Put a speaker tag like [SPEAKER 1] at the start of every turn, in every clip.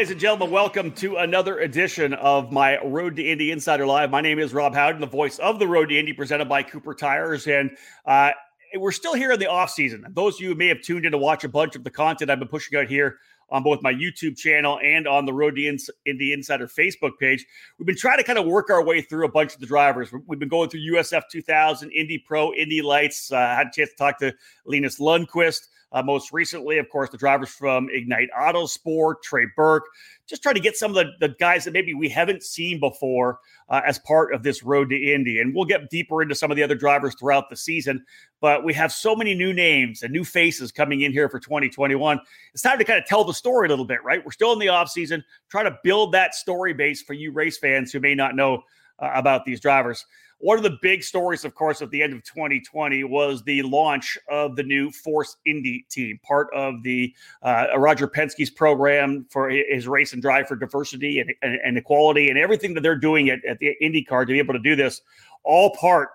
[SPEAKER 1] ladies and gentlemen. Welcome to another edition of my Road to Indy Insider Live. My name is Rob Howden, the voice of the Road to Indy, presented by Cooper Tires. And uh, we're still here in the off season. Those of you may have tuned in to watch a bunch of the content I've been pushing out here on both my YouTube channel and on the Road to Indy Insider Facebook page. We've been trying to kind of work our way through a bunch of the drivers. We've been going through USF 2000, Indy Pro, Indy Lights. Uh, I had a chance to talk to Linus Lundqvist. Uh, most recently, of course, the drivers from Ignite Autosport, Trey Burke, just trying to get some of the, the guys that maybe we haven't seen before uh, as part of this road to Indy. And we'll get deeper into some of the other drivers throughout the season. But we have so many new names and new faces coming in here for 2021. It's time to kind of tell the story a little bit, right? We're still in the offseason, trying to build that story base for you race fans who may not know uh, about these drivers. One of the big stories, of course, at the end of 2020 was the launch of the new Force Indy team, part of the uh, Roger Penske's program for his race and drive for diversity and, and, and equality and everything that they're doing at, at the IndyCar to be able to do this, all part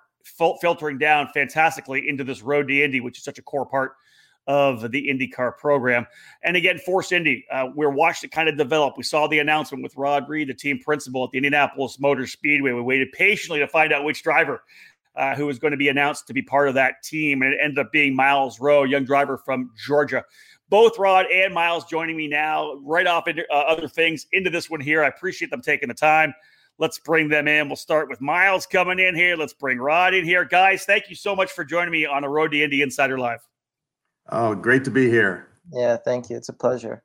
[SPEAKER 1] filtering down fantastically into this road to Indy, which is such a core part of the IndyCar program. And again, Force Indy, uh, we're watched it kind of develop. We saw the announcement with Rod Reid, the team principal at the Indianapolis Motor Speedway. We waited patiently to find out which driver uh, who was going to be announced to be part of that team. And it ended up being Myles Rowe, young driver from Georgia. Both Rod and Myles joining me now, right off into uh, other things, into this one here. I appreciate them taking the time. Let's bring them in. We'll start with Myles coming in here. Let's bring Rod in here. Guys, thank you so much for joining me on a Road to Indy Insider Live.
[SPEAKER 2] Oh, great to be here.
[SPEAKER 3] Yeah, thank you. It's a pleasure.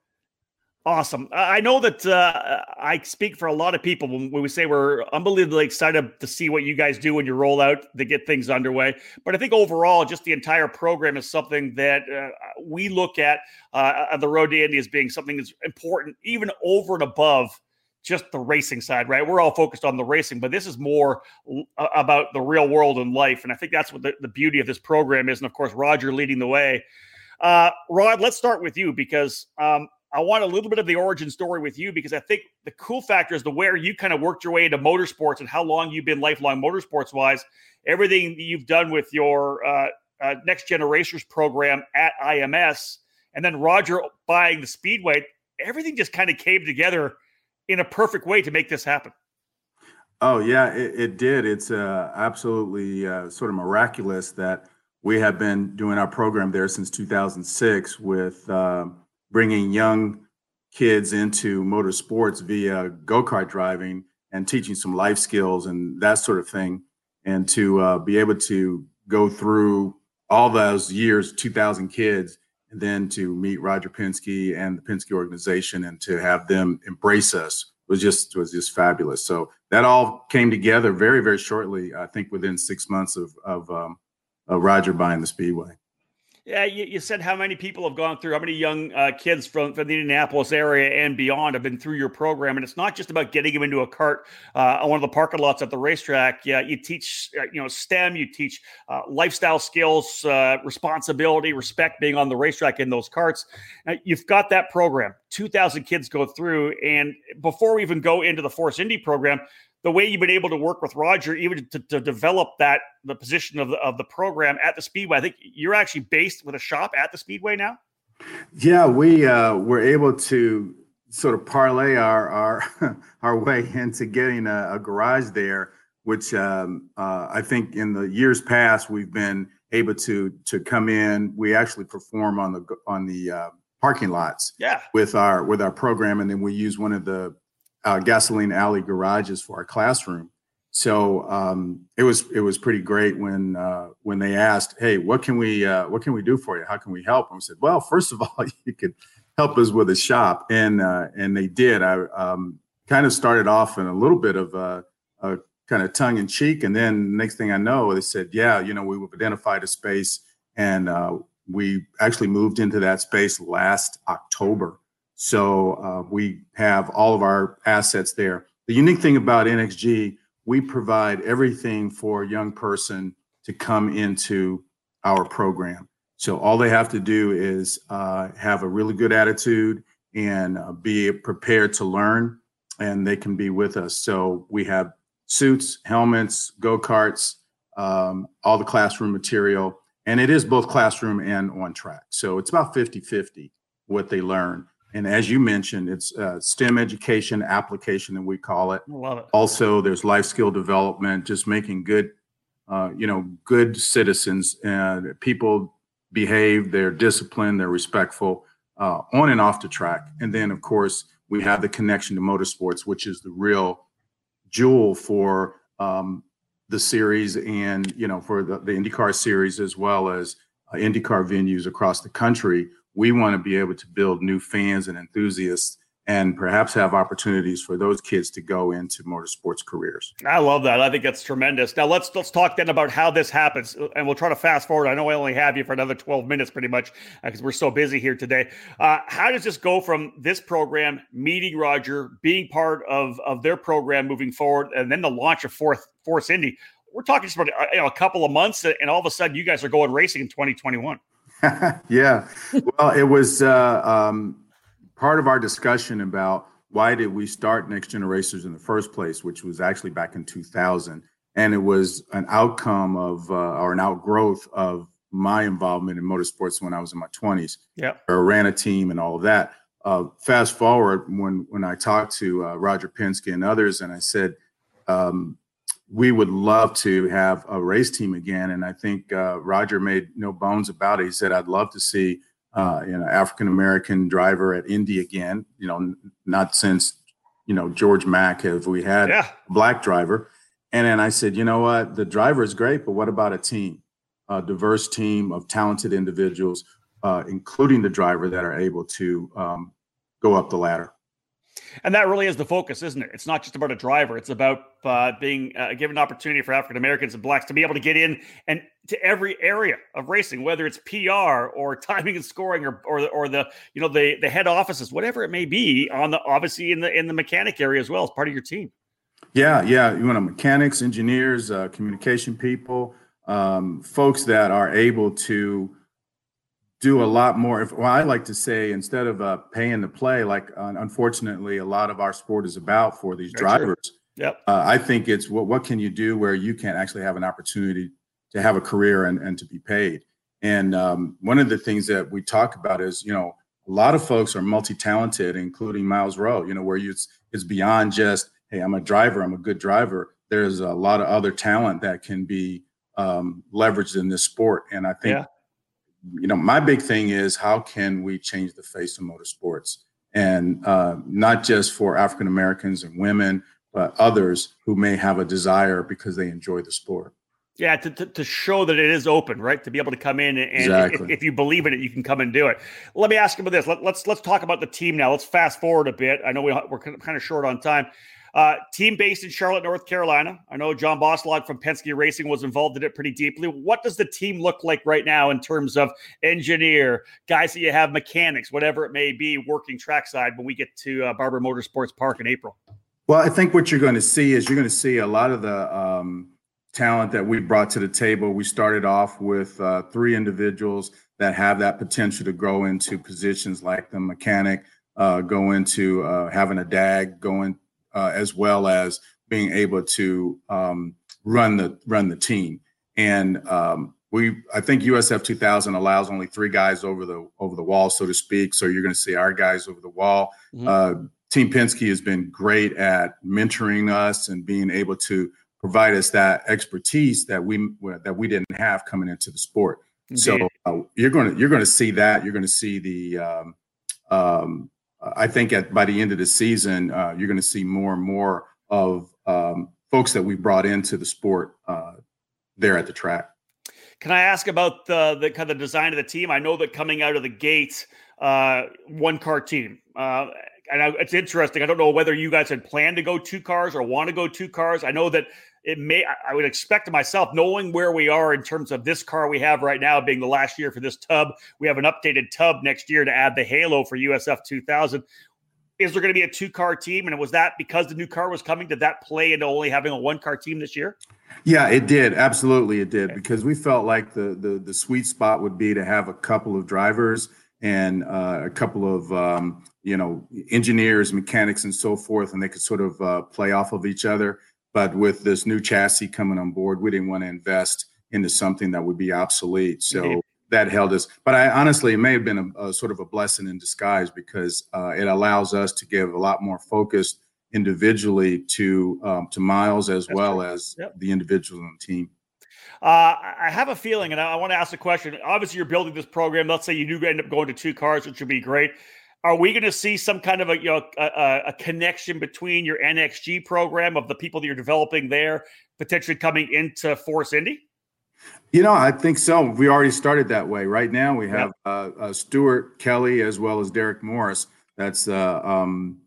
[SPEAKER 1] Awesome. I know that uh, I speak for a lot of people when we say we're unbelievably excited to see what you guys do when you roll out to get things underway. But I think overall, just the entire program is something that uh, we look at uh, the road to Indy as being something that's important, even over and above just the racing side, right? We're all focused on the racing, but this is more about the real world and life. And I think that's what the, the beauty of this program is. And of course, Roger leading the way. Uh, Rod, let's start with you because um, I want a little bit of the origin story with you because I think the cool factor is the where you kind of worked your way into motorsports and how long you've been lifelong motorsports wise. Everything you've done with your uh, uh, next generations program at IMS, and then Roger buying the Speedway, everything just kind of came together in a perfect way to make this happen.
[SPEAKER 2] Oh yeah, it, it did. It's uh, absolutely uh, sort of miraculous that we have been doing our program there since 2006 with uh, bringing young kids into motorsports via go-kart driving and teaching some life skills and that sort of thing. And to uh, be able to go through all those years 2000 kids and then to meet roger penske and the penske organization and to have them embrace us was just was just fabulous. So that all came together very very shortly i think within six months of, of um, uh, Roger buying the Speedway.
[SPEAKER 1] Yeah, you, you, said how many people have gone through, how many young uh, kids from, from the Indianapolis area and beyond have been through your program. And it's not just about getting them into a cart uh, on one of the parking lots at the racetrack. Yeah, you teach, uh, you know, STEM, you teach uh, lifestyle skills, uh, responsibility, respect being on the racetrack in those carts. you've got that program. 2,000 kids go through. And before we even go into the Force Indy program, the way you've been able to work with Roger, even to, to develop that the position of the of the program at the Speedway. I think you're actually based with a shop at the Speedway now.
[SPEAKER 2] Yeah, we uh, were able to sort of parlay our our our way into getting a, a garage there, which um, uh, I think in the years past we've been able to to come in. We actually perform on the on the uh, parking lots.
[SPEAKER 1] Yeah.
[SPEAKER 2] With our with our program, and then we use one of the uh, gasoline alley garages for our classroom. So um, it was it was pretty great when uh, when they asked, "Hey, what can we uh, what can we do for you? How can we help?" And we said, "Well, first of all, you could help us with a shop," and uh, and they did. I um, kind of started off in a little bit of a, a kind of tongue in cheek, and then next thing I know, they said, "Yeah, you know, we've identified a space, and uh, we actually moved into that space last October." So uh, we have all of our assets there. The unique thing about NXG, we provide everything for a young person to come into our program. So all they have to do is uh, have a really good attitude and uh, be prepared to learn, and they can be with us. So we have suits, helmets, go karts, um, all the classroom material, and it is both classroom and on track. So it's about 50 50 what they learn And as you mentioned, it's uh, STEM education application, and we call it.
[SPEAKER 1] Love it.
[SPEAKER 2] Also, there's life skill development, just making good, uh, you know, good citizens and people behave, they're disciplined, they're respectful uh, on and off the track. And then, of course, we have the connection to motorsports, which is the real jewel for um, the series and you know for the, the IndyCar series as well as uh, IndyCar venues across the country. We want to be able to build new fans and enthusiasts and perhaps have opportunities for those kids to go into motorsports careers.
[SPEAKER 1] I love that. I think that's tremendous. Now let's let's talk then about how this happens, and we'll try to fast forward. I know I only have you for another twelve minutes, pretty much, because uh, we're so busy here today. Uh, how does this go from this program meeting Roger, being part of of their program moving forward, and then the launch of Fourth Force Indy? We're talking just about uh, you know, a couple of months, and all of a sudden, you guys are going racing in 2021.
[SPEAKER 2] yeah, well, it was. Uh, um, part of our discussion about why did we start Next Gen Racers in the first place, which was actually back in 2000. And it was an outcome of, uh, or an outgrowth of my involvement in motorsports when I was in my 20s.
[SPEAKER 1] Yeah.
[SPEAKER 2] I ran a team and all of that. Uh, fast forward when when I talked to uh, Roger Penske and others, and I said, um, we would love to have a race team again. And I think uh, Roger made no bones about it. He said, I'd love to see uh, you know, African American driver at Indy again. You know, not since you know George Mack have we had
[SPEAKER 1] yeah.
[SPEAKER 2] a black driver. And then I said, you know what, the driver is great, but what about a team, a diverse team of talented individuals, uh, including the driver that are able to um, go up the ladder.
[SPEAKER 1] And that really is the focus, isn't it? It's not just about a driver. It's about uh, being uh, given an opportunity for African Americans and blacks to be able to get in and to every area of racing, whether it's PR or timing and scoring or, or, or the you know the the head offices, whatever it may be, on the obviously in the in the mechanic area as well as part of your team.
[SPEAKER 2] Yeah, yeah. You want to mechanics, engineers, uh, communication people, um, folks that are able to do a lot more. If, well, I like to say instead of uh, paying to play, like uh, unfortunately a lot of our sport is about for these Very drivers. True.
[SPEAKER 1] Yep.
[SPEAKER 2] Uh, I think it's what what can you do where you can actually have an opportunity to have a career and, and to be paid. And um, one of the things that we talk about is, you know, a lot of folks are multi-talented, including Myles Rowe, you know, where you, it's, it's beyond just, hey, I'm a driver, I'm a good driver. There's a lot of other talent that can be um, leveraged in this sport. And I think yeah you know, my big thing is how can we change the face of motorsports, and uh, not just for African Americans and women, but others who may have a desire because they enjoy the sport.
[SPEAKER 1] Yeah, to, to, to, show that it is open, right? To be able to come in and exactly. if, if, you believe in it, you can come and do it. Let me ask you about this. Let, us let's, let's talk about the team now. Let's fast forward a bit. I know we, we're kind of short on time. Uh, team based in Charlotte, North Carolina. I know John Bosselaar from Penske Racing was involved in it pretty deeply. What does the team look like right now in terms of engineer, guys that you have, mechanics, whatever it may be, working trackside when we get to uh, Barber Motorsports Park in April?
[SPEAKER 2] Well, I think what you're going to see is you're going to see a lot of the um, talent that we brought to the table. We started off with uh, three individuals that have that potential to grow into positions like the mechanic, uh, go into uh, having a DAG, going uh, as well as being able to um, run the run the team. And um, we, I think USF 2000 allows only three guys over the over the wall, so to speak. So you're going to see our guys over the wall. Mm-hmm. Uh, Team Penske has been great at mentoring us and being able to provide us that expertise that we that we didn't have coming into the sport. Indeed. So uh, you're going to you're going to see that. You're going to see the um, um, I think at by the end of the season, uh, you're going to see more and more of um, folks that we brought into the sport uh, there at the track.
[SPEAKER 1] Can I ask about the the kind of design of the team? I know that coming out of the gate, uh, one car team. Uh, and I, it's interesting. I don't know whether you guys had planned to go two cars or want to go two cars. I know that it may I would expect myself, knowing where we are in terms of this car we have right now being the last year for this tub. We have an updated tub next year to add the halo for USF 2000. Is there going to be a two car team? And was that because the new car was coming? Did that play into only having a one car team this year?
[SPEAKER 2] Yeah, it did. Absolutely, it did. Okay. Because we felt like the, the the sweet spot would be to have a couple of drivers and uh, a couple of um, you know engineers, mechanics, and so forth, and they could sort of uh, play off of each other. But with this new chassis coming on board, we didn't want to invest into something that would be obsolete. So that held us. But I honestly, it may have been a, a sort of a blessing in disguise because uh, it allows us to give a lot more focus individually to um, to Myles as That's well as yep. the individuals on the team.
[SPEAKER 1] Uh, I have a feeling, and I, I want to ask a question. Obviously, you're building this program. Let's say you do end up going to two cars, which would be great. Are we going to see some kind of a you know a, a, connection between your NXG program of the people that you're developing there potentially coming into Force Indy?
[SPEAKER 2] You know, I think so. We already started that way. Right now, we have yep. uh, uh, Stuart Kelly as well as Derek Morris. That's uh, um,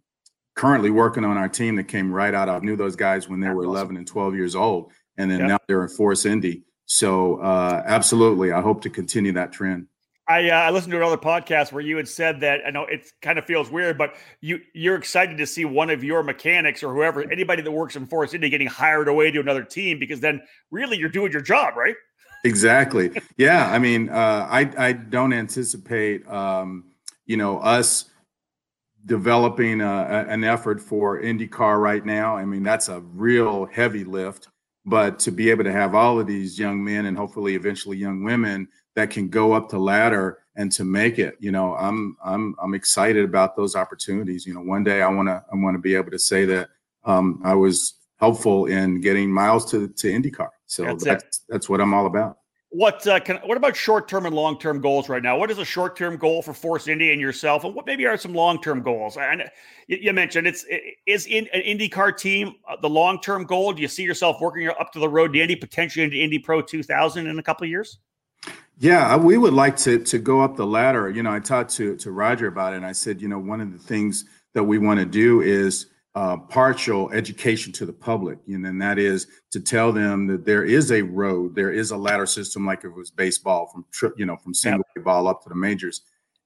[SPEAKER 2] currently working on our team that came right out. I knew those guys when they were 11 and 12 years old, and then now they're in Force Indy. So, uh, absolutely, I hope to continue that trend.
[SPEAKER 1] I, uh, I listened to another podcast where you had said that I know it kind of feels weird, but you you're excited to see one of your mechanics or whoever anybody that works in Force Indy getting hired away to another team because then really you're doing your job, right?
[SPEAKER 2] Exactly. yeah. I mean, uh, I I don't anticipate um, you know us developing a, an effort for IndyCar right now. I mean, that's a real heavy lift. But to be able to have all of these young men and hopefully eventually young women that can go up the ladder and to make it, you know, I'm I'm I'm excited about those opportunities. You know, one day I want to I want to be able to say that um, I was helpful in getting Myles to to IndyCar. So that's that's, that's what I'm all about.
[SPEAKER 1] What uh, can, what about short term and long term goals right now? What is a short term goal for Force Indy and yourself, and what maybe are some long term goals? And you mentioned it's is in an IndyCar team uh, the long term goal. Do you see yourself working up to the road to Indy, potentially into Indy Pro 2000 in a couple of years?
[SPEAKER 2] Yeah, we would like to to go up the ladder. You know, I talked to to Roger about it, and I said, you know, one of the things that we want to do is uh, partial education to the public, and then that is to tell them that there is a road, there is a ladder system like if it was baseball from you know from single yep. ball up to the majors,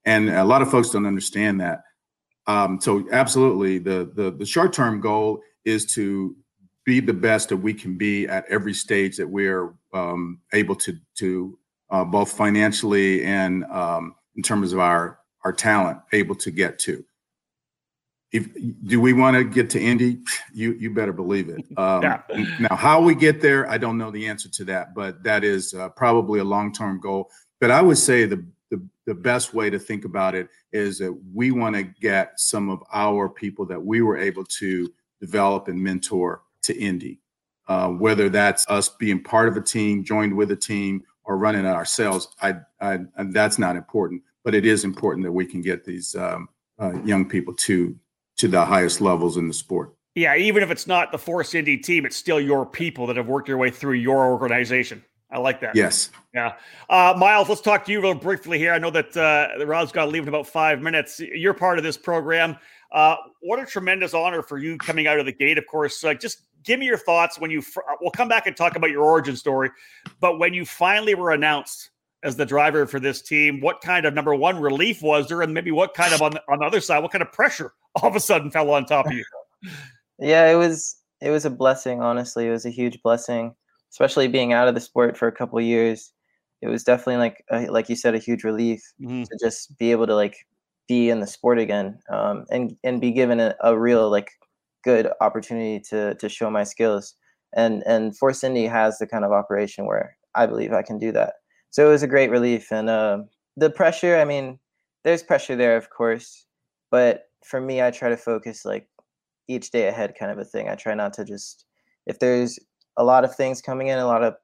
[SPEAKER 2] and a lot of folks don't understand that. Um, so absolutely, the the the short term goal is to be the best that we can be at every stage that we're um, able to to uh, both financially and um, in terms of our our talent able to get to if do we want to get to Indy? You you better believe it. Um, yeah. Now, how we get there, I don't know the answer to that, but that is uh, probably a long term goal. But I would say the, the the best way to think about it is that we want to get some of our people that we were able to develop and mentor to Indy, uh, whether that's us being part of a team, joined with a team, or running it ourselves. I, I that's not important, but it is important that we can get these um, uh, young people to to the highest levels in the sport.
[SPEAKER 1] Yeah, even if it's not the Force Indy team, it's still your people that have worked their way through your organization. I like that.
[SPEAKER 2] Yes.
[SPEAKER 1] Yeah. Uh, Myles, let's talk to you real briefly here. I know that uh, Rob's got to leave in about five minutes. You're part of this program. Uh, what a tremendous honor for you coming out of the gate. Of course, uh, just give me your thoughts when you. Fr- we'll come back and talk about your origin story, but when you finally were announced as the driver for this team, what kind of number one relief was there, and maybe what kind of on the, on the other side, what kind of pressure all of a sudden fell on top of you?
[SPEAKER 3] yeah, it was it was a blessing. Honestly, it was a huge blessing, especially being out of the sport for a couple years. It was definitely like a, like you said, a huge relief mm-hmm. to just be able to like be in the sport again um, and and be given a, a real like good opportunity to to show my skills. And and Force Indy has the kind of operation where I believe I can do that so it was a great relief. And uh, the pressure, I mean, there's pressure there, of course, but for me, I try to focus like each day ahead kind of a thing. I try not to just, if there's a lot of things coming in, a lot of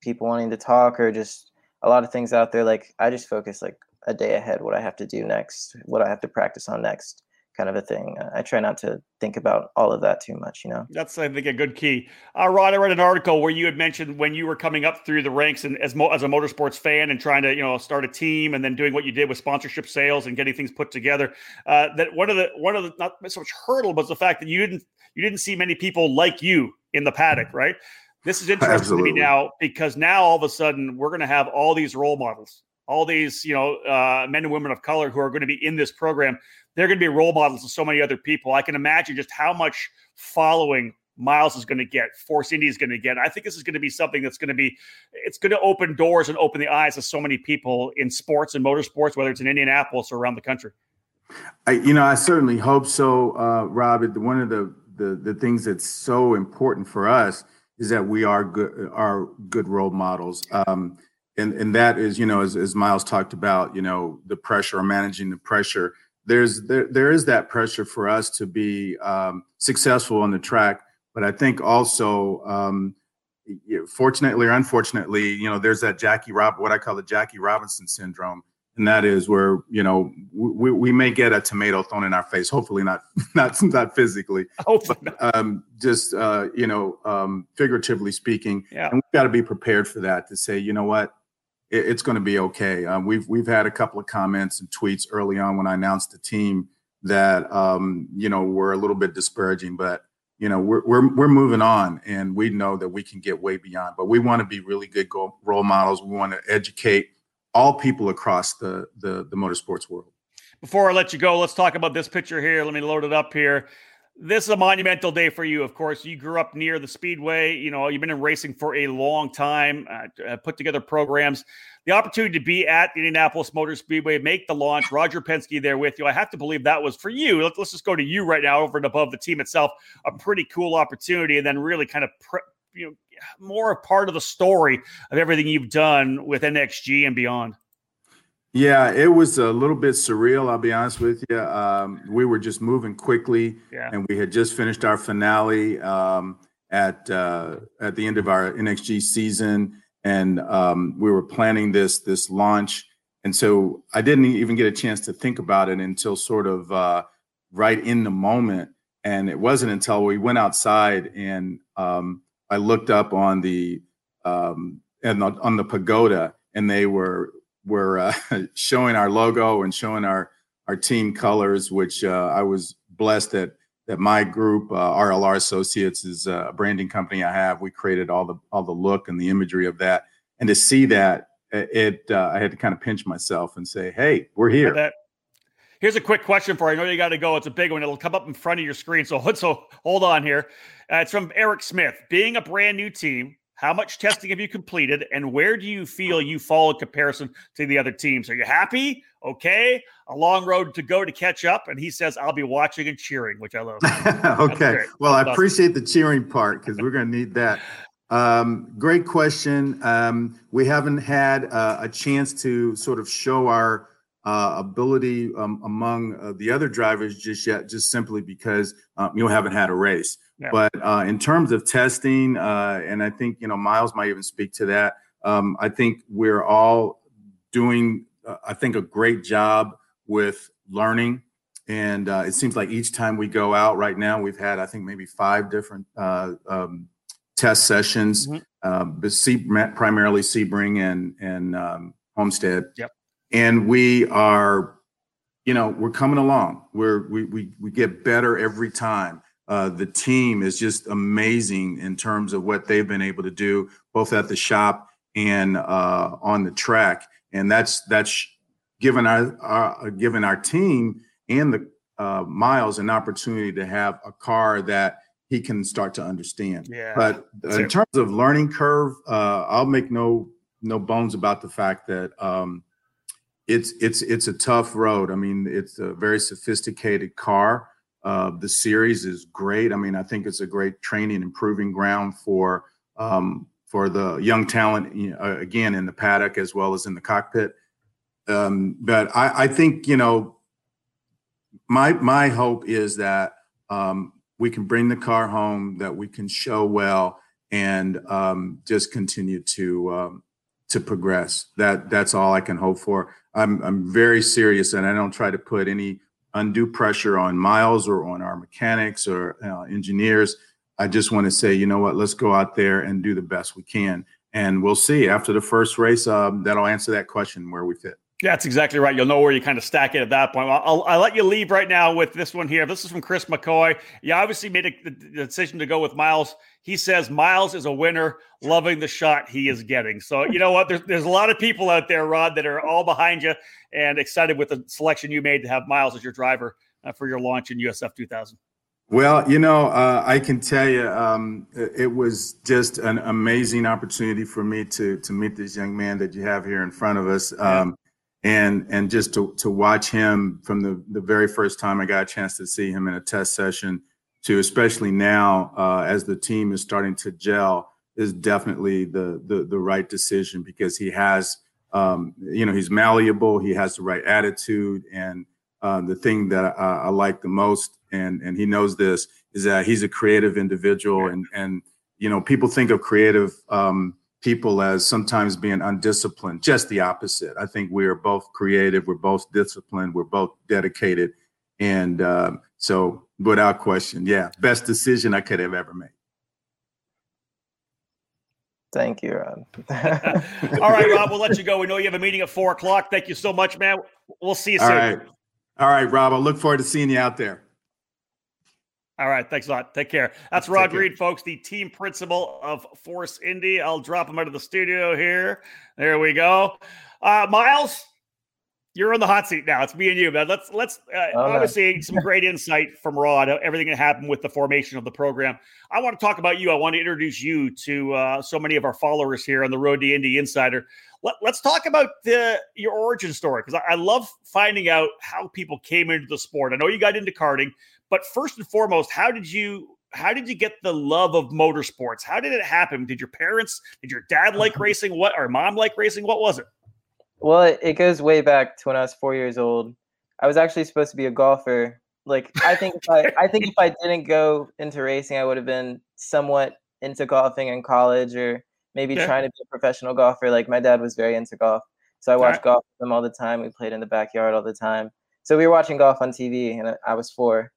[SPEAKER 3] people wanting to talk or just a lot of things out there, like I just focus like a day ahead what I have to do next, what I have to practice on next kind of a thing. I try not to think about all of that too much, you know.
[SPEAKER 1] That's I think a good key. Uh, Rod, I read an article where you had mentioned when you were coming up through the ranks and as mo- as a motorsports fan and trying to you know start a team and then doing what you did with sponsorship sales and getting things put together. Uh, that one of the one of the not so much hurdle was the fact that you didn't you didn't see many people like you in the paddock, right? This is interesting Absolutely. to me now because now all of a sudden we're going to have all these role models all these you know uh, men and women of color who are going to be in this program they're going to be role models to so many other people. I can imagine just how much following myles is going to get force indy is going to get. I think this is going to be something that's going to be it's going to open doors and open the eyes of so many people in sports and motorsports whether it's in indianapolis or around the country.
[SPEAKER 2] I, you know i certainly hope so uh, rob one of the, the the things that's so important for us is that we are good are good role models. Um, and and that is you know as, as myles talked about you know the pressure or managing the pressure there's there, there is that pressure for us to be um, successful on the track but i think also um, fortunately or unfortunately you know there's that jackie rob what i call the jackie robinson syndrome and that is where you know we, we may get a tomato thrown in our face hopefully not not not physically
[SPEAKER 1] hopefully
[SPEAKER 2] um, just uh, you know um, figuratively speaking
[SPEAKER 1] yeah.
[SPEAKER 2] and we've got to be prepared for that to say you know what it, it's going to be okay um, we've we've had a couple of comments and tweets early on when i announced the team that um, you know were a little bit disparaging but you know we're, we're we're moving on and we know that we can get way beyond but we want to be really good role models we want to educate all people across the, the, the motorsports world.
[SPEAKER 1] Before I let you go, let's talk about this picture here. Let me load it up here. This is a monumental day for you. Of course, you grew up near the Speedway. You know, you've been in racing for a long time, uh, put together programs. The opportunity to be at Indianapolis Motor Speedway, make the launch, Roger Penske there with you. I have to believe that was for you. Let's, let's just go to you right now, over and above the team itself. A pretty cool opportunity, and then really kind of you know more a part of the story of everything you've done with NXG and beyond.
[SPEAKER 2] Yeah, it was a little bit surreal. I'll be honest with you. Um, we were just moving quickly,
[SPEAKER 1] yeah.
[SPEAKER 2] and we had just finished our finale um, at uh, at the end of our NXG season, and um, we were planning this this launch. And so I didn't even get a chance to think about it until sort of uh, right in the moment. And it wasn't until we went outside and um, I looked up on the um, and on the pagoda, and they were were uh, showing our logo and showing our our team colors, which uh, I was blessed that that my group uh, RLR Associates is a branding company I have. We created all the all the look and the imagery of that, and to see that, it uh, I had to kind of pinch myself and say, "Hey, we're here."
[SPEAKER 1] Here's a quick question for you. I know you got to go. It's a big one. It'll come up in front of your screen. So, so hold on here. Uh, it's from Eric Smith. Being a brand new team, how much testing have you completed, and where do you feel you fall in comparison to the other teams? Are you happy? Okay, a long road to go to catch up. And he says, "I'll be watching and cheering," which I love.
[SPEAKER 2] okay, well, I appreciate the cheering part because we're going to need that. Um, great question. Um, we haven't had uh, a chance to sort of show our uh, ability um, among uh, the other drivers just yet, just simply because um, you haven't had a race. Yeah. But uh, in terms of testing, uh, and I think you know Myles might even speak to that. Um, I think we're all doing, uh, I think, a great job with learning. And uh, it seems like each time we go out right now, we've had, I think, maybe five different um, test sessions, mm-hmm. primarily Sebring and and um, Homestead.
[SPEAKER 1] Yep
[SPEAKER 2] and we are you know we're coming along we're we we, we get better every time uh, the team is just amazing in terms of what they've been able to do both at the shop and uh, on the track and that's that's given our, our given our team and the uh, myles an opportunity to have a car that he can start to understand
[SPEAKER 1] yeah
[SPEAKER 2] but in terms of learning curve uh, i'll make no no bones about the fact that um, it's it's it's a tough road. I mean, it's a very sophisticated car. Uh, the series is great. I mean, I think it's a great training and proving ground for um, for the young talent. You know, again, in the paddock as well as in the cockpit. Um, but I, I, think you know, my my hope is that um, we can bring the car home, that we can show well, and um, just continue to um, to progress. That that's all I can hope for. I'm I'm very serious, and I don't try to put any undue pressure on Myles or on our mechanics or uh, engineers. I just want to say, you know what? Let's go out there and do the best we can, and we'll see after the first race. Um, that'll answer that question where we fit.
[SPEAKER 1] Yeah, that's exactly right. You'll know where you kind of stack it at that point. I'll, I'll let you leave right now with this one here. This is from Chris McCoy. You obviously made a, the decision to go with Myles. He says Myles is a winner, loving the shot he is getting. So, you know what? There's, there's a lot of people out there, Rod, that are all behind you and excited with the selection you made to have Myles as your driver uh, for your launch in USF 2000.
[SPEAKER 2] Well, you know, uh, I can tell you, um, it was just an amazing opportunity for me to to meet this young man that you have here in front of us. Um, and and just to to watch him from the the very first time I got a chance to see him in a test session to especially now uh, as the team is starting to gel. is definitely the the the right decision because he has um, you know he's malleable, he has the right attitude, and uh, the thing that I, I, like the most, and and he knows this, is that he's a creative individual, and and you know people think of creative um, people as sometimes being undisciplined. Just the opposite. I think we are both creative, we're both disciplined, we're both dedicated, and um, so without question, yeah, best decision I could have ever made.
[SPEAKER 3] Thank you, Rob.
[SPEAKER 1] All right, Rob, we'll let you go. We know you have a meeting at four o'clock. Thank you so much, man. We'll see you
[SPEAKER 2] All
[SPEAKER 1] soon.
[SPEAKER 2] All right. All right, Rob. I look forward to seeing you out there.
[SPEAKER 1] All right. Thanks a lot. Take care. That's Rod Reid, folks, the team principal of Force Indy. I'll drop him out of the studio here. There we go. Uh, Myles, you're on the hot seat now. It's me and you, man. Let's let's uh, oh, obviously some great insight from Rod. Everything that happened with the formation of the program. I want to talk about you. I want to introduce you to uh, so many of our followers here on the Road to Indy Insider. Let, us talk about the your origin story because I, I love finding out how people came into the sport. I know you got into karting, but first and foremost, how did you how did you get the love of motorsports? How did it happen? Did your parents, did your dad like racing? What or mom like racing? What was it?
[SPEAKER 3] Well, it, goes way back to when I was four years old. I was actually supposed to be a golfer. Like I think if I, I think if I didn't go into racing, I would have been somewhat into golfing in college or maybe yeah. trying to be a professional golfer. Like my dad was very into golf. So I watched right. golf with him all the time. We played in the backyard all the time. So we were watching golf on TV and I was four.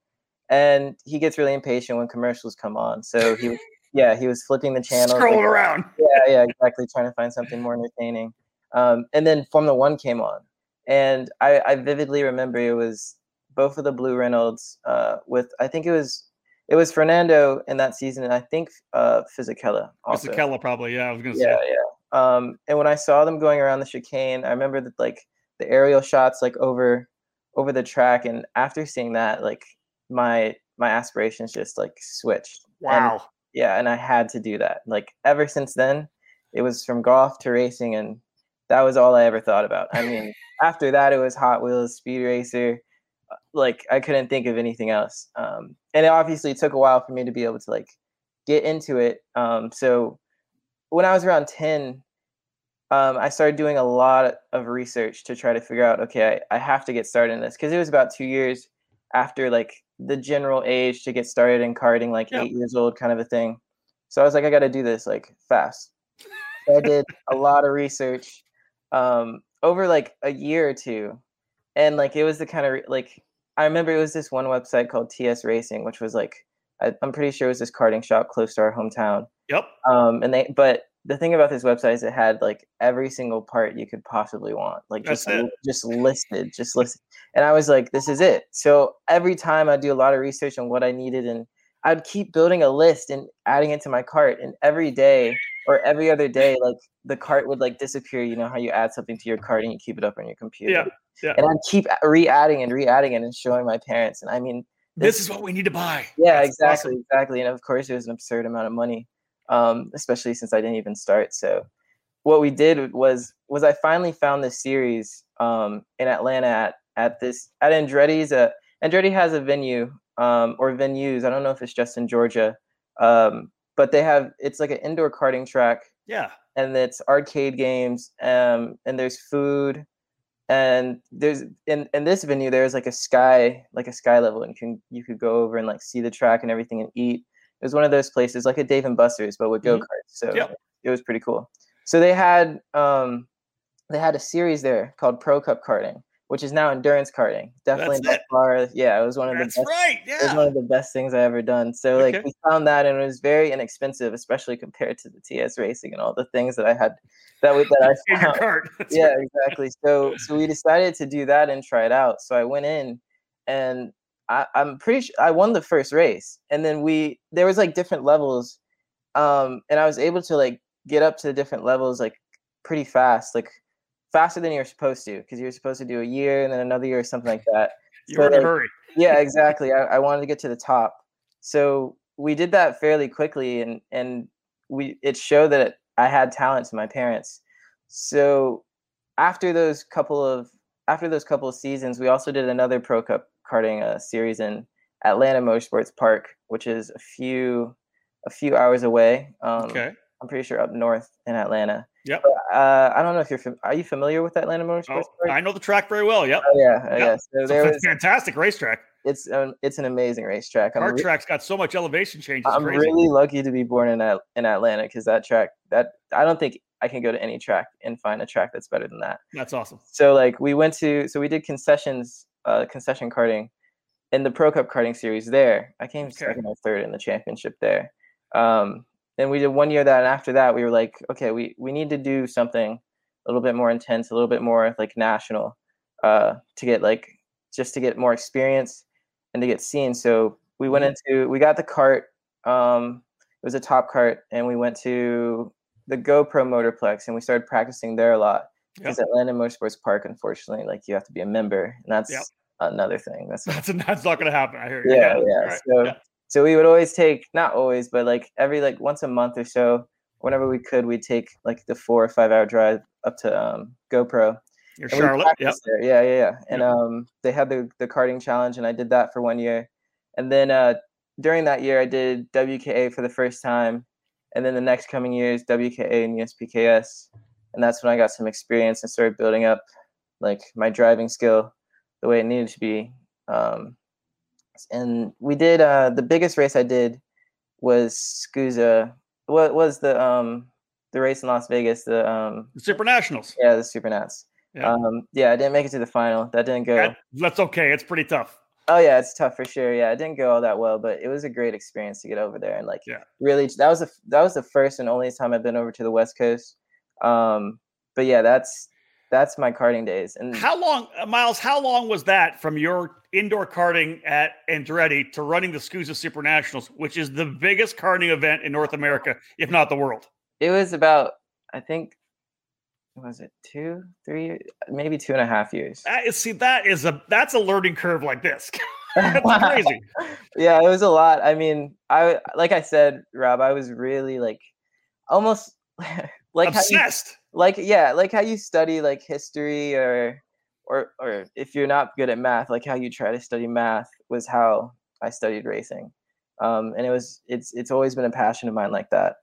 [SPEAKER 3] And he gets really impatient when commercials come on. So he yeah, he was flipping the channel.
[SPEAKER 1] Scrolling like, around.
[SPEAKER 3] Yeah, yeah, exactly. Trying to find something more entertaining. Um, and then Formula One came on, and I, I, vividly remember it was both of the Blue Renaults uh, with I think it was it was Fernando in that season, and I think uh, Fisichella.
[SPEAKER 1] Also. Fisichella, probably. Yeah, I was gonna
[SPEAKER 3] say. Yeah, yeah. Um, and when I saw them going around the chicane, I remember that like the aerial shots like over over the track, and after seeing that, like my my aspirations just like switched.
[SPEAKER 1] Wow.
[SPEAKER 3] And, yeah, and I had to do that. Like ever since then, it was from golf to racing, and that was all I ever thought about. I mean, after that, it was Hot Wheels, Speed Racer. Like I couldn't think of anything else. Um, and it obviously took a while for me to be able to like get into it. Um, so when I was around ten, um, I started doing a lot of research to try to figure out, okay, I, I have to get started in this because it was about two years after like the general age to get started in karting, like yep. eight years old, kind of a thing. So I was like, I got to do this like fast. So I did a lot of research um, over like a year or two, and like it was the kind of like I remember it was this one website called TS Racing, which was like I, am pretty sure it was this karting shop close to our hometown.
[SPEAKER 1] Yep.
[SPEAKER 3] Um, and they but the thing about this website is it had like every single part you could possibly want, like
[SPEAKER 1] That's
[SPEAKER 3] just it. just listed, just listed. And I was like, this is it. So every time I do a lot of research on what I needed, and I'd keep building a list and adding it to my cart. And every day or every other day, like the cart would like disappear. You know how you add something to your cart and you keep it up on your computer.
[SPEAKER 1] Yeah. yeah.
[SPEAKER 3] And I'd keep re-adding and re-adding it and showing my parents. And I mean,
[SPEAKER 1] this, this is what we need to buy.
[SPEAKER 3] Yeah, That's exactly, awesome. exactly. And of course, it was an absurd amount of money, um, especially since I didn't even start. So, what we did was was I finally found this series um, in Atlanta at at this at Andretti's. Uh, Andretti has a venue um, or venues. I don't know if it's just in Georgia, um, but they have it's like an indoor karting track.
[SPEAKER 1] Yeah.
[SPEAKER 3] And it's arcade games, um, and there's food, and there's in, in this venue there's like a sky like a sky level, and you can you could go over and like see the track and everything and eat. It was one of those places like a Dave and Buster's, but with go karts. Mm-hmm. So yep. it was pretty cool. So they had um, they had a series there called Pro Cup Karting, which is now endurance karting. Definitely by far, yeah, it was one of
[SPEAKER 1] That's
[SPEAKER 3] the best.
[SPEAKER 1] right. Yeah,
[SPEAKER 3] it was one of the best things I ever done. So like we found that, and it was very inexpensive, especially compared to the TS racing and all the things that I had that we, that I
[SPEAKER 1] found. In your cart.
[SPEAKER 3] yeah, right. exactly. So so we decided to do that and try it out. So I went in, and I, I'm pretty sure I won the first race, and then we there was like different levels, um, and I was able to like get up to the different levels like pretty fast, like faster than you're supposed to because you're supposed to do a year and then another year or something like that.
[SPEAKER 1] You were in a hurry.
[SPEAKER 3] yeah, exactly. I, I wanted to get to the top. So we did that fairly quickly and and we it showed that I had talent to my parents. So after those couple of after those couple of seasons, we also did another Pro Cup karting uh, series in Atlanta Motorsports Park, which is a few a few hours away. Um,
[SPEAKER 1] okay.
[SPEAKER 3] I'm pretty sure up north in Atlanta.
[SPEAKER 1] Yep.
[SPEAKER 3] Uh, I don't know if you're. Fam- are you familiar with Atlanta Motorsports
[SPEAKER 1] Oh? I know the track very well. Yep.
[SPEAKER 3] Oh yeah, uh,
[SPEAKER 1] Yep.
[SPEAKER 3] yeah. So
[SPEAKER 1] It's a
[SPEAKER 3] there was.
[SPEAKER 1] fantastic racetrack.
[SPEAKER 3] It's um, it's an amazing racetrack. I'm
[SPEAKER 1] Our
[SPEAKER 3] re-
[SPEAKER 1] track's got so much elevation change. It's
[SPEAKER 3] I'm
[SPEAKER 1] crazy.
[SPEAKER 3] really lucky to be born in At- in Atlanta because that track that I don't think I can go to any track and find a track that's better than that.
[SPEAKER 1] That's awesome.
[SPEAKER 3] So like we went to so we did concessions uh concession karting in the Pro Cup karting series there. I came
[SPEAKER 1] Okay.
[SPEAKER 3] second or third in the championship there. Um and we did one year that and after that we were like, okay, we we need to do something a little bit more intense, a little bit more like national uh to get like just to get more experience and to get seen. So we went
[SPEAKER 1] Mhm.
[SPEAKER 3] into we got the cart um it was a top cart and we went to the GoPro Motorplex and we started practicing there a lot because Atlanta Motorsports Park, unfortunately, like you have to be a member, and that's
[SPEAKER 1] Yep.
[SPEAKER 3] another thing. That's
[SPEAKER 1] That's, that's not going to happen. I hear you.
[SPEAKER 3] yeah,
[SPEAKER 1] All
[SPEAKER 3] yeah.
[SPEAKER 1] right.
[SPEAKER 3] So,
[SPEAKER 1] Yeah.
[SPEAKER 3] So we would always take not always, but like every like once a month or so, whenever we could, we'd take like the four or five hour drive up to um, GoPro.
[SPEAKER 1] You're
[SPEAKER 3] and
[SPEAKER 1] Charlotte. Yep.
[SPEAKER 3] there. Yeah, yeah, yeah. And um, they had the the karting challenge, and I did that for one year, and then uh, during that year, I did WKA for the first time, and then the next coming years, WKA and USPKS, and that's when I got some experience and started building up like my driving skill the way it needed to be. Um, and we did uh, the biggest race I did was SKUSA. What was the um the race in Las Vegas? The um
[SPEAKER 1] The Super Nationals.
[SPEAKER 3] yeah the Supernats.
[SPEAKER 1] Yeah.
[SPEAKER 3] Um, yeah, I didn't make it to the final. That didn't go.
[SPEAKER 1] That- that's okay. It's pretty tough.
[SPEAKER 3] Oh yeah, it's tough for sure. Yeah, it didn't go all that well, but it was a great experience to get over there and like
[SPEAKER 1] Yeah.
[SPEAKER 3] really that was the that was the first and only time I've been over to the West Coast. Um, but yeah, that's that's my karting days. And
[SPEAKER 1] How long, uh, Myles? How long was that from your indoor karting at Andretti to running the SKUSA Super Nationals, which is the biggest karting event in North America, if not the world?
[SPEAKER 3] it was about I think was it two, three, maybe two and a half years.
[SPEAKER 1] That is, see, that is a that's a learning curve like this. that's crazy.
[SPEAKER 3] yeah, it was a lot. I mean, I like I said, Rob, I was really like almost like how you, like yeah, like how you study like history or or or if you're not good at math, like how you try to study math was how I studied racing. Um, and it was it's it's always been a passion of mine like that.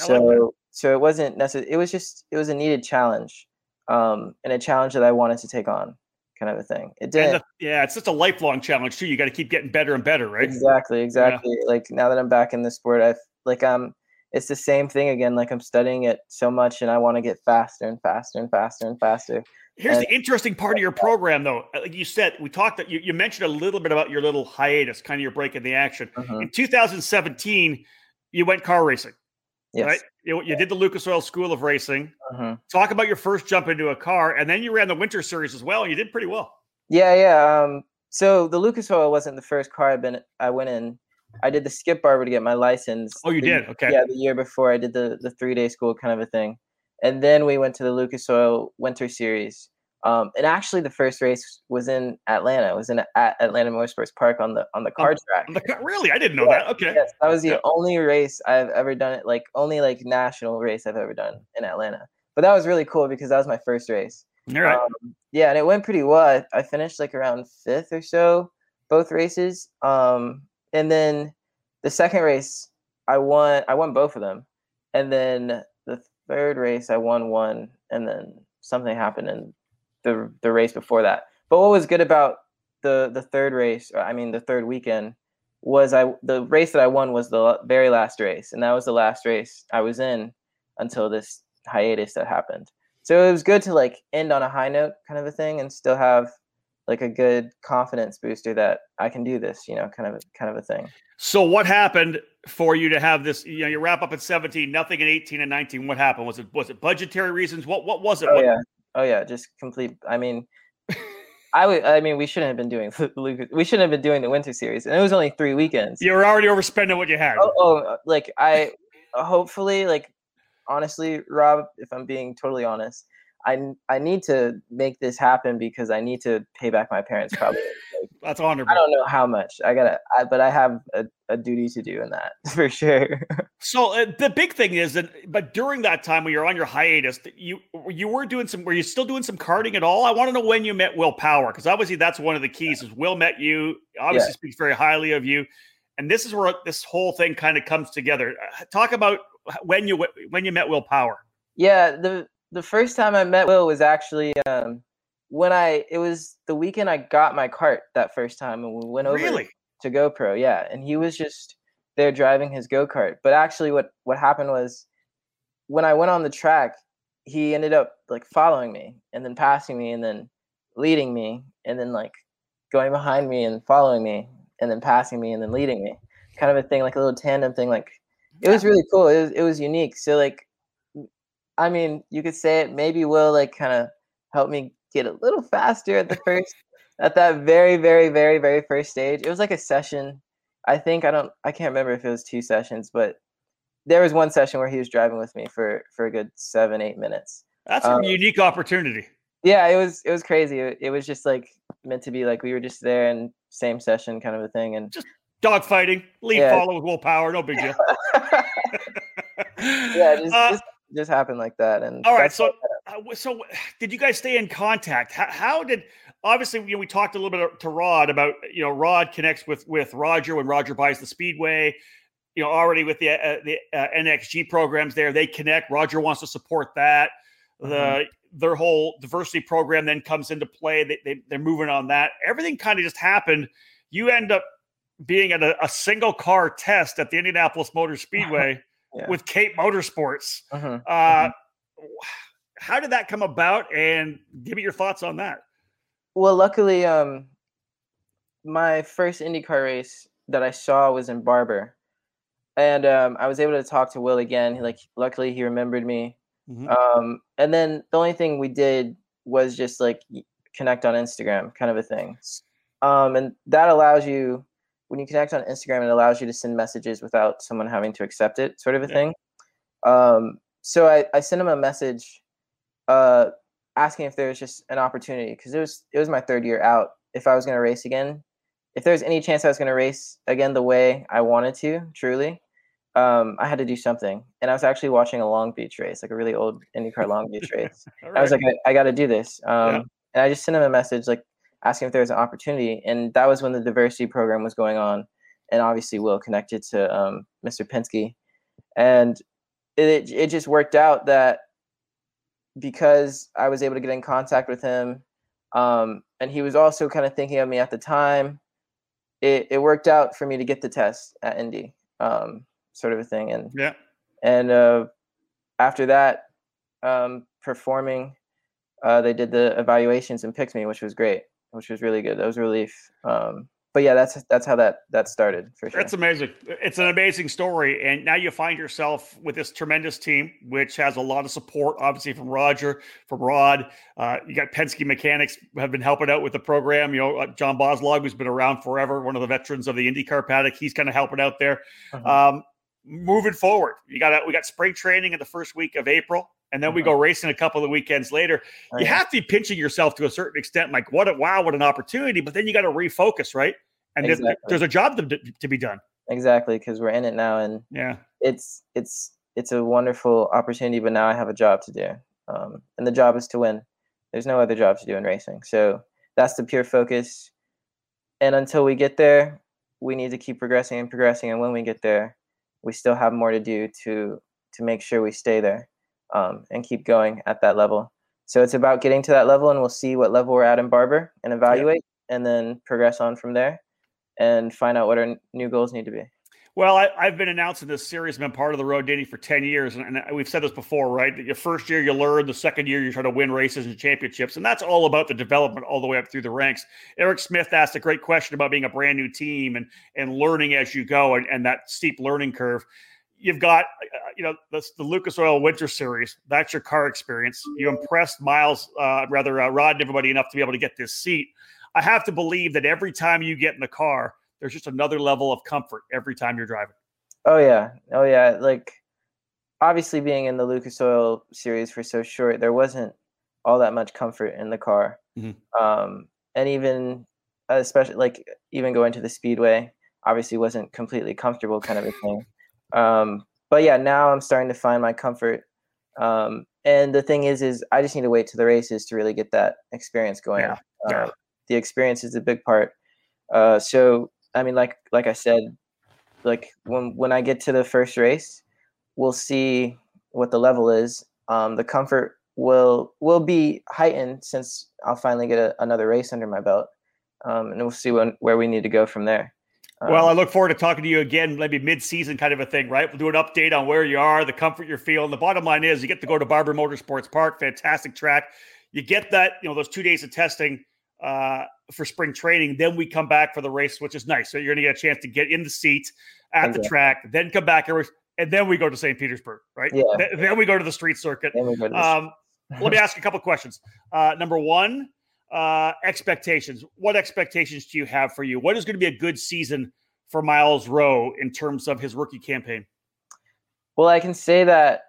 [SPEAKER 1] I like
[SPEAKER 3] So
[SPEAKER 1] that.
[SPEAKER 3] so it wasn't necessarily it was just it was a needed challenge. Um, and a challenge that I wanted to take on, kind of a thing. It didn't
[SPEAKER 1] yeah, it's just a lifelong challenge too. You got to keep getting better and better, right?
[SPEAKER 3] Exactly, exactly. Like now that I'm back in the sport, I've like um it's the same thing again. Like I'm studying it so much and I want to get faster and faster and faster and faster.
[SPEAKER 1] Here's
[SPEAKER 3] And-
[SPEAKER 1] the interesting part of your program, though. Uh, Like you said, we talked that you, you mentioned a little bit about your little hiatus, kind of your break in the action.
[SPEAKER 3] Mhm.
[SPEAKER 1] In 2017, you went car racing,
[SPEAKER 3] Yes.
[SPEAKER 1] right? You, you did the Lucas Oil School of Racing.
[SPEAKER 3] Mhm.
[SPEAKER 1] Talk about your first jump into a car, and then you ran the Winter Series as well, and you did pretty well.
[SPEAKER 3] Yeah, yeah. Um so the Lucas Oil wasn't the first car I've been I went in. I did the skip barber to get my license.
[SPEAKER 1] Oh, you
[SPEAKER 3] the-
[SPEAKER 1] did? Okay.
[SPEAKER 3] Yeah, the year before I did the the three day school kind of a thing. And then we went to the Lucas Oil Winter Series. Um, and actually, the first race was in Atlanta. It was in at Atlanta Motorsports Park on the on the car track.
[SPEAKER 1] The car- really? I didn't know
[SPEAKER 3] Yeah,
[SPEAKER 1] that. Okay.
[SPEAKER 3] Yes, that was the
[SPEAKER 1] Yeah.
[SPEAKER 3] only race I've ever done it like only like national race I've ever done in Atlanta. But that was really cool because that was my first race.
[SPEAKER 1] All right.
[SPEAKER 3] Um, yeah, and it went pretty well. I, I finished like around fifth or so, both races. Um, and then the second race, I won. I won both of them, and then the third race, I won one, and then something happened in the the race before that. But what was good about the the third race, I mean the third weekend, was I the race that I won was the very last race, and that was the last race I was in until this hiatus that happened. So it was good to like end on a high note, kind of a thing, and still have like a good confidence booster that I can do this, you know, kind of kind of a thing.
[SPEAKER 1] so, what happened for you to have this? You know, you wrap up at 17, nothing in 18 and 19. What happened? Was it was it budgetary reasons? What what was it?
[SPEAKER 3] Oh
[SPEAKER 1] What-
[SPEAKER 3] yeah, oh yeah, just complete. I mean, I would. I mean, we shouldn't have been doing We shouldn't have been doing the winter series, and it was only three weekends.
[SPEAKER 1] You were already overspending what you had.
[SPEAKER 3] Oh, oh, like I hopefully like honestly, Rob, if I'm being totally honest, I I need to make this happen because I need to pay back my parents probably. like,
[SPEAKER 1] That's honorable.
[SPEAKER 3] I don't know how much I gotta, I, but I have a, a duty to do in that for sure.
[SPEAKER 1] So uh, the big thing is that, but during that time when you're on your hiatus, you you were doing some. Were you still doing some karting at all? I want to know when you met Will Power because obviously that's one of the keys. Is Will met you? Obviously speaks very highly of you, and this is where this whole thing kind of comes together. Uh, Talk about when you when you met Will Power?
[SPEAKER 3] Yeah, the the first time I met Will was actually um, when I it was the weekend I got my cart that first time, and we went over
[SPEAKER 1] really?
[SPEAKER 3] to GoPro. Yeah, and he was just there driving his go kart. But actually, what what happened was when I went on the track, he ended up like following me and then passing me and then leading me and then like going behind me and following me and then passing me and then leading me kind of a thing like a little tandem thing like it was really cool it was, it was unique so like i mean you could say it maybe will like kind of help me get a little faster at the first at that very very very very first stage. It was like a session i think i don't i can't remember if it was two sessions but there was one session where he was driving with me for for a good seven eight minutes.
[SPEAKER 1] That's a um, unique opportunity.
[SPEAKER 3] Yeah it was it was crazy. It, it, was just like meant to be like we were just there and same session kind of a thing and
[SPEAKER 1] just dog fighting lead yeah. follow with Will Power no big deal.
[SPEAKER 3] Yeah just, uh, just, just happened like that and
[SPEAKER 1] all right so uh, so did you guys stay in contact how, how did obviously you know, we talked a little bit to rod about you know rod connects with with roger when roger buys the speedway you know already with the uh, the uh, nxg programs there they connect roger wants to support that the mm-hmm their whole diversity program then comes into play. They, they, they're moving on that. Everything kind of just happened. You end up being at a, a, single car test at the Indianapolis Motor Speedway yeah. with Cape Motorsports. Uh-huh. Uh, uh-huh. How did that come about? And give me your thoughts on that.
[SPEAKER 3] Well, luckily, um, my first IndyCar race that I saw was in Barber, and um, I was able to talk to Will again. He, Like, luckily, he remembered me. Mm-hmm. Um, and then the only thing we did was just like connect on Instagram, kind of a thing. Um, and that allows you, when you connect on Instagram, it allows you to send messages without someone having to accept it, sort of a yeah. thing. Um, so I, I sent him a message uh, asking if there was just an opportunity because it was it was my third year out. If I was going to race again, if there was any chance I was going to race again the way I wanted to, truly, um, I had to do something. And I was actually watching a Long Beach race, like a really old IndyCar Long Beach race. right. I was like, I, I got to do this. Um, yeah. And I just sent him a message, like asking if there was an opportunity. And that was when the diversity program was going on. And obviously, Will connected to um, Mr. Penske. And it, it just worked out that because I was able to get in contact with him, um, and he was also kind of thinking of me at the time, it, it worked out for me to get the test at Indy. Um, sort of a thing. And
[SPEAKER 1] yeah,
[SPEAKER 3] and uh, after that, um, performing, uh, they did the evaluations and picked me, which was great, which was really good. That was relief. Um, but yeah, that's that's how that that started for sure.
[SPEAKER 1] That's amazing. It's an amazing story, and now you find yourself with this tremendous team, which has a lot of support, obviously from Roger, from Rod. Uh, you got Penske mechanics have been helping out with the program. You know, uh, John Boslog, who's been around forever, one of the veterans of the IndyCar paddock, he's kind of helping out there. Uh-huh. Um, moving forward. You got we got spring training in the first week of April, and then we uh-huh. go racing a couple of weekends later. Right. You have to be pinching yourself to a certain extent, like what a wow, what an opportunity. But then you got to refocus, right? And exactly. there's, there's, a job to, to be done.
[SPEAKER 3] Exactly, because we're in it now, and
[SPEAKER 1] yeah,
[SPEAKER 3] it's it's it's a wonderful opportunity. But now I have a job to do, um, and the job is to win. There's no other job to do in racing, so that's the pure focus. And until we get there, we need to keep progressing and progressing. And when we get there, we still have more to do to to make sure we stay there um, and keep going at that level. So it's about getting to that level, and we'll see what level we're at in Barber and evaluate, yeah. and then progress on from there, and find out what our new goals need to be.
[SPEAKER 1] Well, I, have been announcing this series, been part of the Road to Indy for 10 years. And, and, we've said this before, right? Your first year, you learn. The second year, you try to win races and championships. And that's all about the development all the way up through the ranks. Eric Smith asked a great question about being a brand new team and, and learning as you go and, and that steep learning curve. You've got, uh, you know, the, the Lucas Oil Winter Series. That's your car experience. You impressed Myles, uh, rather, uh, Rod and everybody enough to be able to get this seat. I have to believe that every time you get in the car, there's just another level of comfort every time you're driving.
[SPEAKER 3] Oh yeah, oh yeah. Like obviously being in the Lucas Oil series for so short, there wasn't all that much comfort in the car. Mm-hmm. Um, and even especially like even going to the speedway, obviously wasn't completely comfortable, kind of a thing. Um, but yeah, now I'm starting to find my comfort. Um, and the thing is, is I just need to wait to the races to really get that experience going. Yeah. Uh, the experience is a big part. Uh, so I mean, like like I said, like when when I get to the first race, we'll see what the level is. Um, the comfort will will be heightened since I'll finally get a, another race under my belt, um, and we'll see when, where we need to go from there.
[SPEAKER 1] Well, I look forward to talking to you again, maybe mid-season kind of a thing, right? We'll do an update on where you are, the comfort you're feeling. The bottom line is you get to go to Barber Motorsports Park, fantastic track. You get that, you know, those two days of testing uh, for spring training. Then we come back for the race, which is nice. So you're going to get a chance to get in the seat at the track, then come back and then we go to St. Petersburg, right?
[SPEAKER 3] Yeah.
[SPEAKER 1] Then, then we go to the street circuit. Um, let me ask you a couple questions. Uh, number one, uh, expectations. What expectations do you have for you? What is going to be a good season for Myles Rowe in terms of his rookie campaign?
[SPEAKER 3] Well, I can say that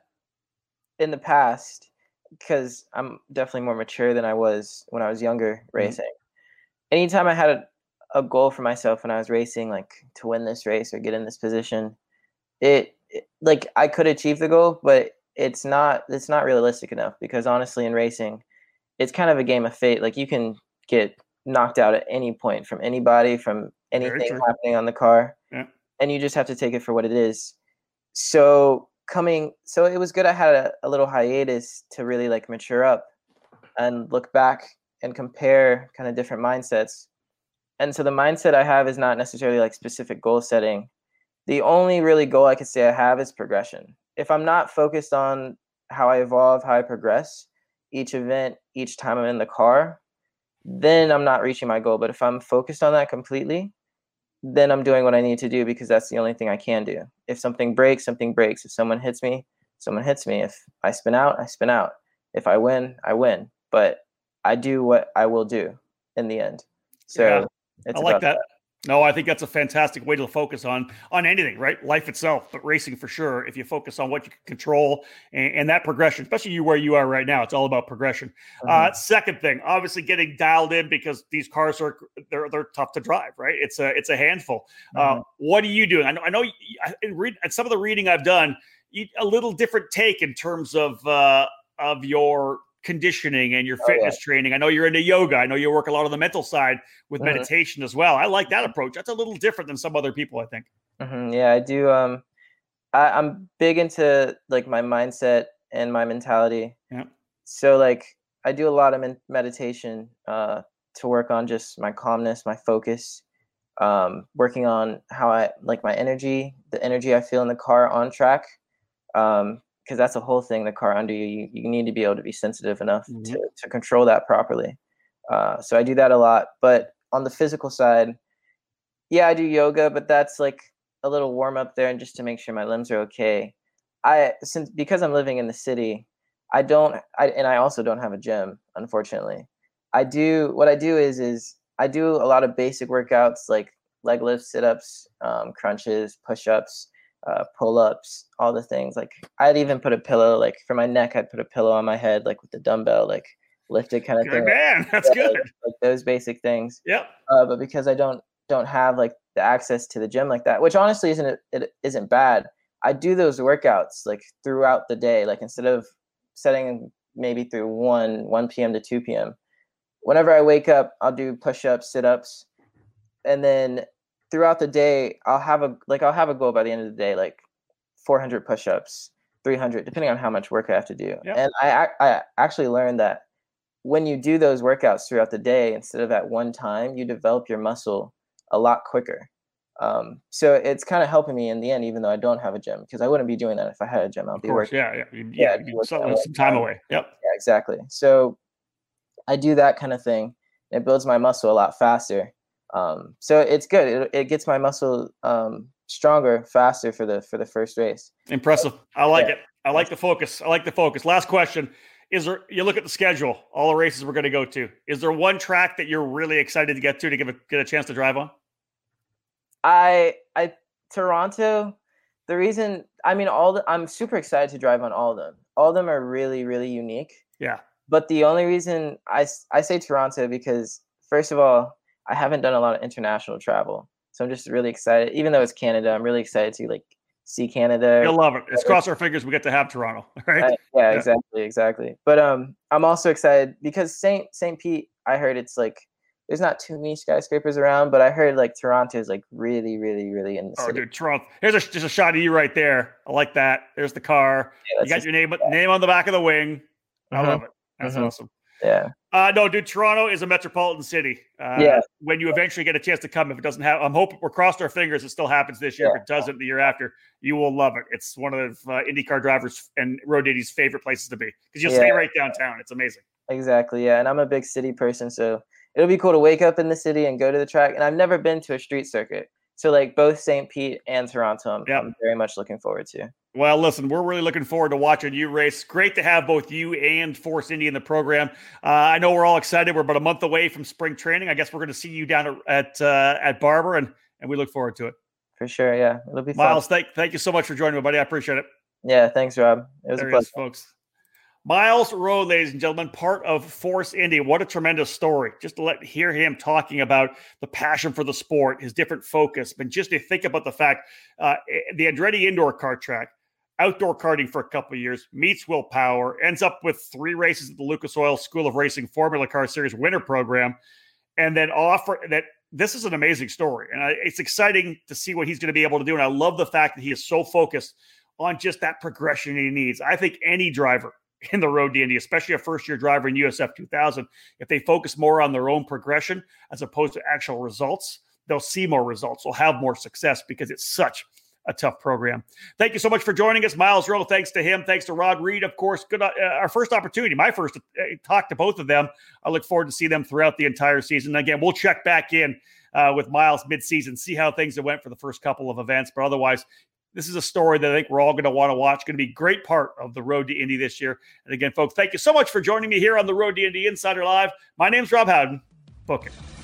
[SPEAKER 3] in the past, because I'm definitely more mature than I was when I was younger mm-hmm. racing. Mm-hmm. Anytime I had a, a goal for myself when I was racing, like to win this race or get in this position, it, it like I could achieve the goal, but it's not it's not realistic enough because honestly in racing, it's kind of a game of fate. Like you can get knocked out at any point from anybody, from anything happening on the car,
[SPEAKER 1] yeah.
[SPEAKER 3] and you just have to take it for what it is. So coming, so it was good. I had a, a little hiatus to really like mature up and look back and compare kind of different mindsets. And so the mindset I have is not necessarily like specific goal setting. The only really goal I could say I have is progression. If I'm not focused on how I evolve, how I progress, each event, each time I'm in the car, then I'm not reaching my goal. But if I'm focused on that completely, then I'm doing what I need to do because that's the only thing I can do. If something breaks, something breaks. If someone hits me, someone hits me. If I spin out, I spin out. If I win, I win. But I do what I will do in the end. So
[SPEAKER 1] yeah, I like that. that. No, I think that's a fantastic way to focus on on anything, right? Life itself, but racing for sure. If you focus on what you can control and, and that progression, especially you where you are right now, it's all about progression. Uh, mm-hmm. Uh, second thing, obviously getting dialed in because these cars are they're they're tough to drive, right? It's a it's a handful. Uh, mm-hmm. Uh, what are you doing? I know I know you, in read at some of the reading I've done, you, a little different take in terms of uh, of your conditioning and your oh, fitness yeah. training. I know you're into yoga. I know you work a lot on the mental side with mm-hmm. meditation as well. I like that approach. That's a little different than some other people, I think.
[SPEAKER 3] Mm-hmm. Yeah, I do. Um, I, I'm big into like my mindset and my mentality.
[SPEAKER 1] Yeah.
[SPEAKER 3] So like I do a lot of meditation uh, to work on just my calmness, my focus, um, working on how I like my energy, the energy I feel in the car on track. Um, because that's a whole thing the car under you, you you need to be able to be sensitive enough mm-hmm. to, to control that properly uh, so i do that a lot but on the physical side yeah i do yoga but that's like a little warm up there and just to make sure my limbs are okay i since because i'm living in the city i don't I, and i also don't have a gym unfortunately i do what i do is is i do a lot of basic workouts like leg lifts sit-ups um, crunches push-ups uh, pull ups, all the things. Like I'd even put a pillow, like for my neck, I'd put a pillow on my head, like with the dumbbell, like lifted kind of
[SPEAKER 1] good
[SPEAKER 3] thing.
[SPEAKER 1] Man, that's yeah, good.
[SPEAKER 3] Like, like, those basic things.
[SPEAKER 1] Yep.
[SPEAKER 3] Uh, but because I don't don't have like the access to the gym like that, which honestly isn't it isn't bad. I do those workouts like throughout the day. Like instead of setting maybe through one one p.m. to two p.m. Whenever I wake up, I'll do push ups, sit ups, and then throughout the day, I'll have a like I'll have a goal by the end of the day, like 400 push-ups, 300, depending on how much work I have to do.
[SPEAKER 1] Yep.
[SPEAKER 3] And I I actually learned that when you do those workouts throughout the day instead of at one time, you develop your muscle a lot quicker. Um, so it's kind of helping me in the end, even though I don't have a gym, because I wouldn't be doing that if I had a gym. I'll
[SPEAKER 1] of
[SPEAKER 3] be
[SPEAKER 1] course,
[SPEAKER 3] working.
[SPEAKER 1] Yeah, yeah, you, yeah. Some, some time away. Yep.
[SPEAKER 3] Yeah, exactly. So I do that kind of thing. It builds my muscle a lot faster. Um, so it's good. It, it gets my muscle um, stronger, faster for the for the first race.
[SPEAKER 1] Impressive. I like yeah. it. I like the focus. I like the focus. Last question. Is there you look at the schedule, all the races we're going to go to. Is there one track that you're really excited to get to to give a, get a chance to drive on?
[SPEAKER 3] I I Toronto, the reason I mean all the I'm super excited to drive on all of them. All of them are really really unique.
[SPEAKER 1] Yeah.
[SPEAKER 3] But the only reason I I say Toronto because first of all, I haven't done a lot of international travel, so I'm just really excited. Even though it's Canada, I'm really excited to like see Canada.
[SPEAKER 1] You'll love it. Let's cross our fingers we get to have Toronto, right?
[SPEAKER 3] Yeah, yeah, exactly, exactly. But um, I'm also excited because Saint Saint Pete. I heard it's like there's not too many skyscrapers around, but I heard like Toronto is like really, really, really in the
[SPEAKER 1] oh,
[SPEAKER 3] city.
[SPEAKER 1] dude, Toronto. Here's a just a shot of you right there. I like that. There's the car. Yeah, you got your name name on the back of the wing. I mm-hmm. love it. That's mm-hmm. awesome.
[SPEAKER 3] Yeah.
[SPEAKER 1] Uh, no, dude, Toronto is a metropolitan city. Uh,
[SPEAKER 3] yeah.
[SPEAKER 1] When you eventually get a chance to come, if it doesn't have, I'm hoping we're crossed our fingers it still happens this year. Yeah. If it doesn't, the year after, you will love it. It's one of uh, IndyCar drivers and road Indy's favorite places to be because you'll yeah. stay right downtown. It's amazing.
[SPEAKER 3] Exactly. Yeah. And I'm a big city person. So it'll be cool to wake up in the city and go to the track. And I've never been to a street circuit. So like both St. Pete and Toronto, I'm, yep. I'm very much looking forward to.
[SPEAKER 1] Well, listen, we're really looking forward to watching you race. Great to have both you and Force Indy in the program. Uh, I know we're all excited. We're about a month away from spring training. I guess we're going to see you down at uh, at Barber, and and we look forward to it.
[SPEAKER 3] For sure, yeah, it'll be
[SPEAKER 1] Myles. Fun. Thank thank you so much for joining me, buddy. I appreciate it.
[SPEAKER 3] Yeah, thanks, Rob. It was
[SPEAKER 1] there
[SPEAKER 3] a pleasure,
[SPEAKER 1] folks. Myles Rowe, ladies and gentlemen, part of Force Indy. What a tremendous story. Just to let hear him talking about the passion for the sport, his different focus, but just to think about the fact uh, eh, the Andretti indoor kart track, outdoor karting for a couple of years, meets Will Power, ends up with three races at the Lucas Oil School of Racing Formula Car Series winter program, and then offer that this is an amazing story. And I, it's exciting to see what he's going to be able to do. And I love the fact that he is so focused on just that progression he needs. I think any driver in the road to Indy, especially a first year driver in USF 2000, if they focus more on their own progression as opposed to actual results, they'll see more results. They'll have more success because it's such a tough program. Thank you so much for joining us, Myles Rowe. Thanks to him. Thanks to Rod Reid, of course. Good, uh, our first opportunity, my first uh, talk to both of them. I look forward to see them throughout the entire season. Again, we'll check back in uh, with Myles mid-season, see how things went for the first couple of events. But otherwise, this is a story that I think we're all going to want to watch. Going to be a great part of the Road to Indy this year. And again, folks, thank you so much for joining me here on the Road to Indy Insider Live. My name's Rob Howden. Book it.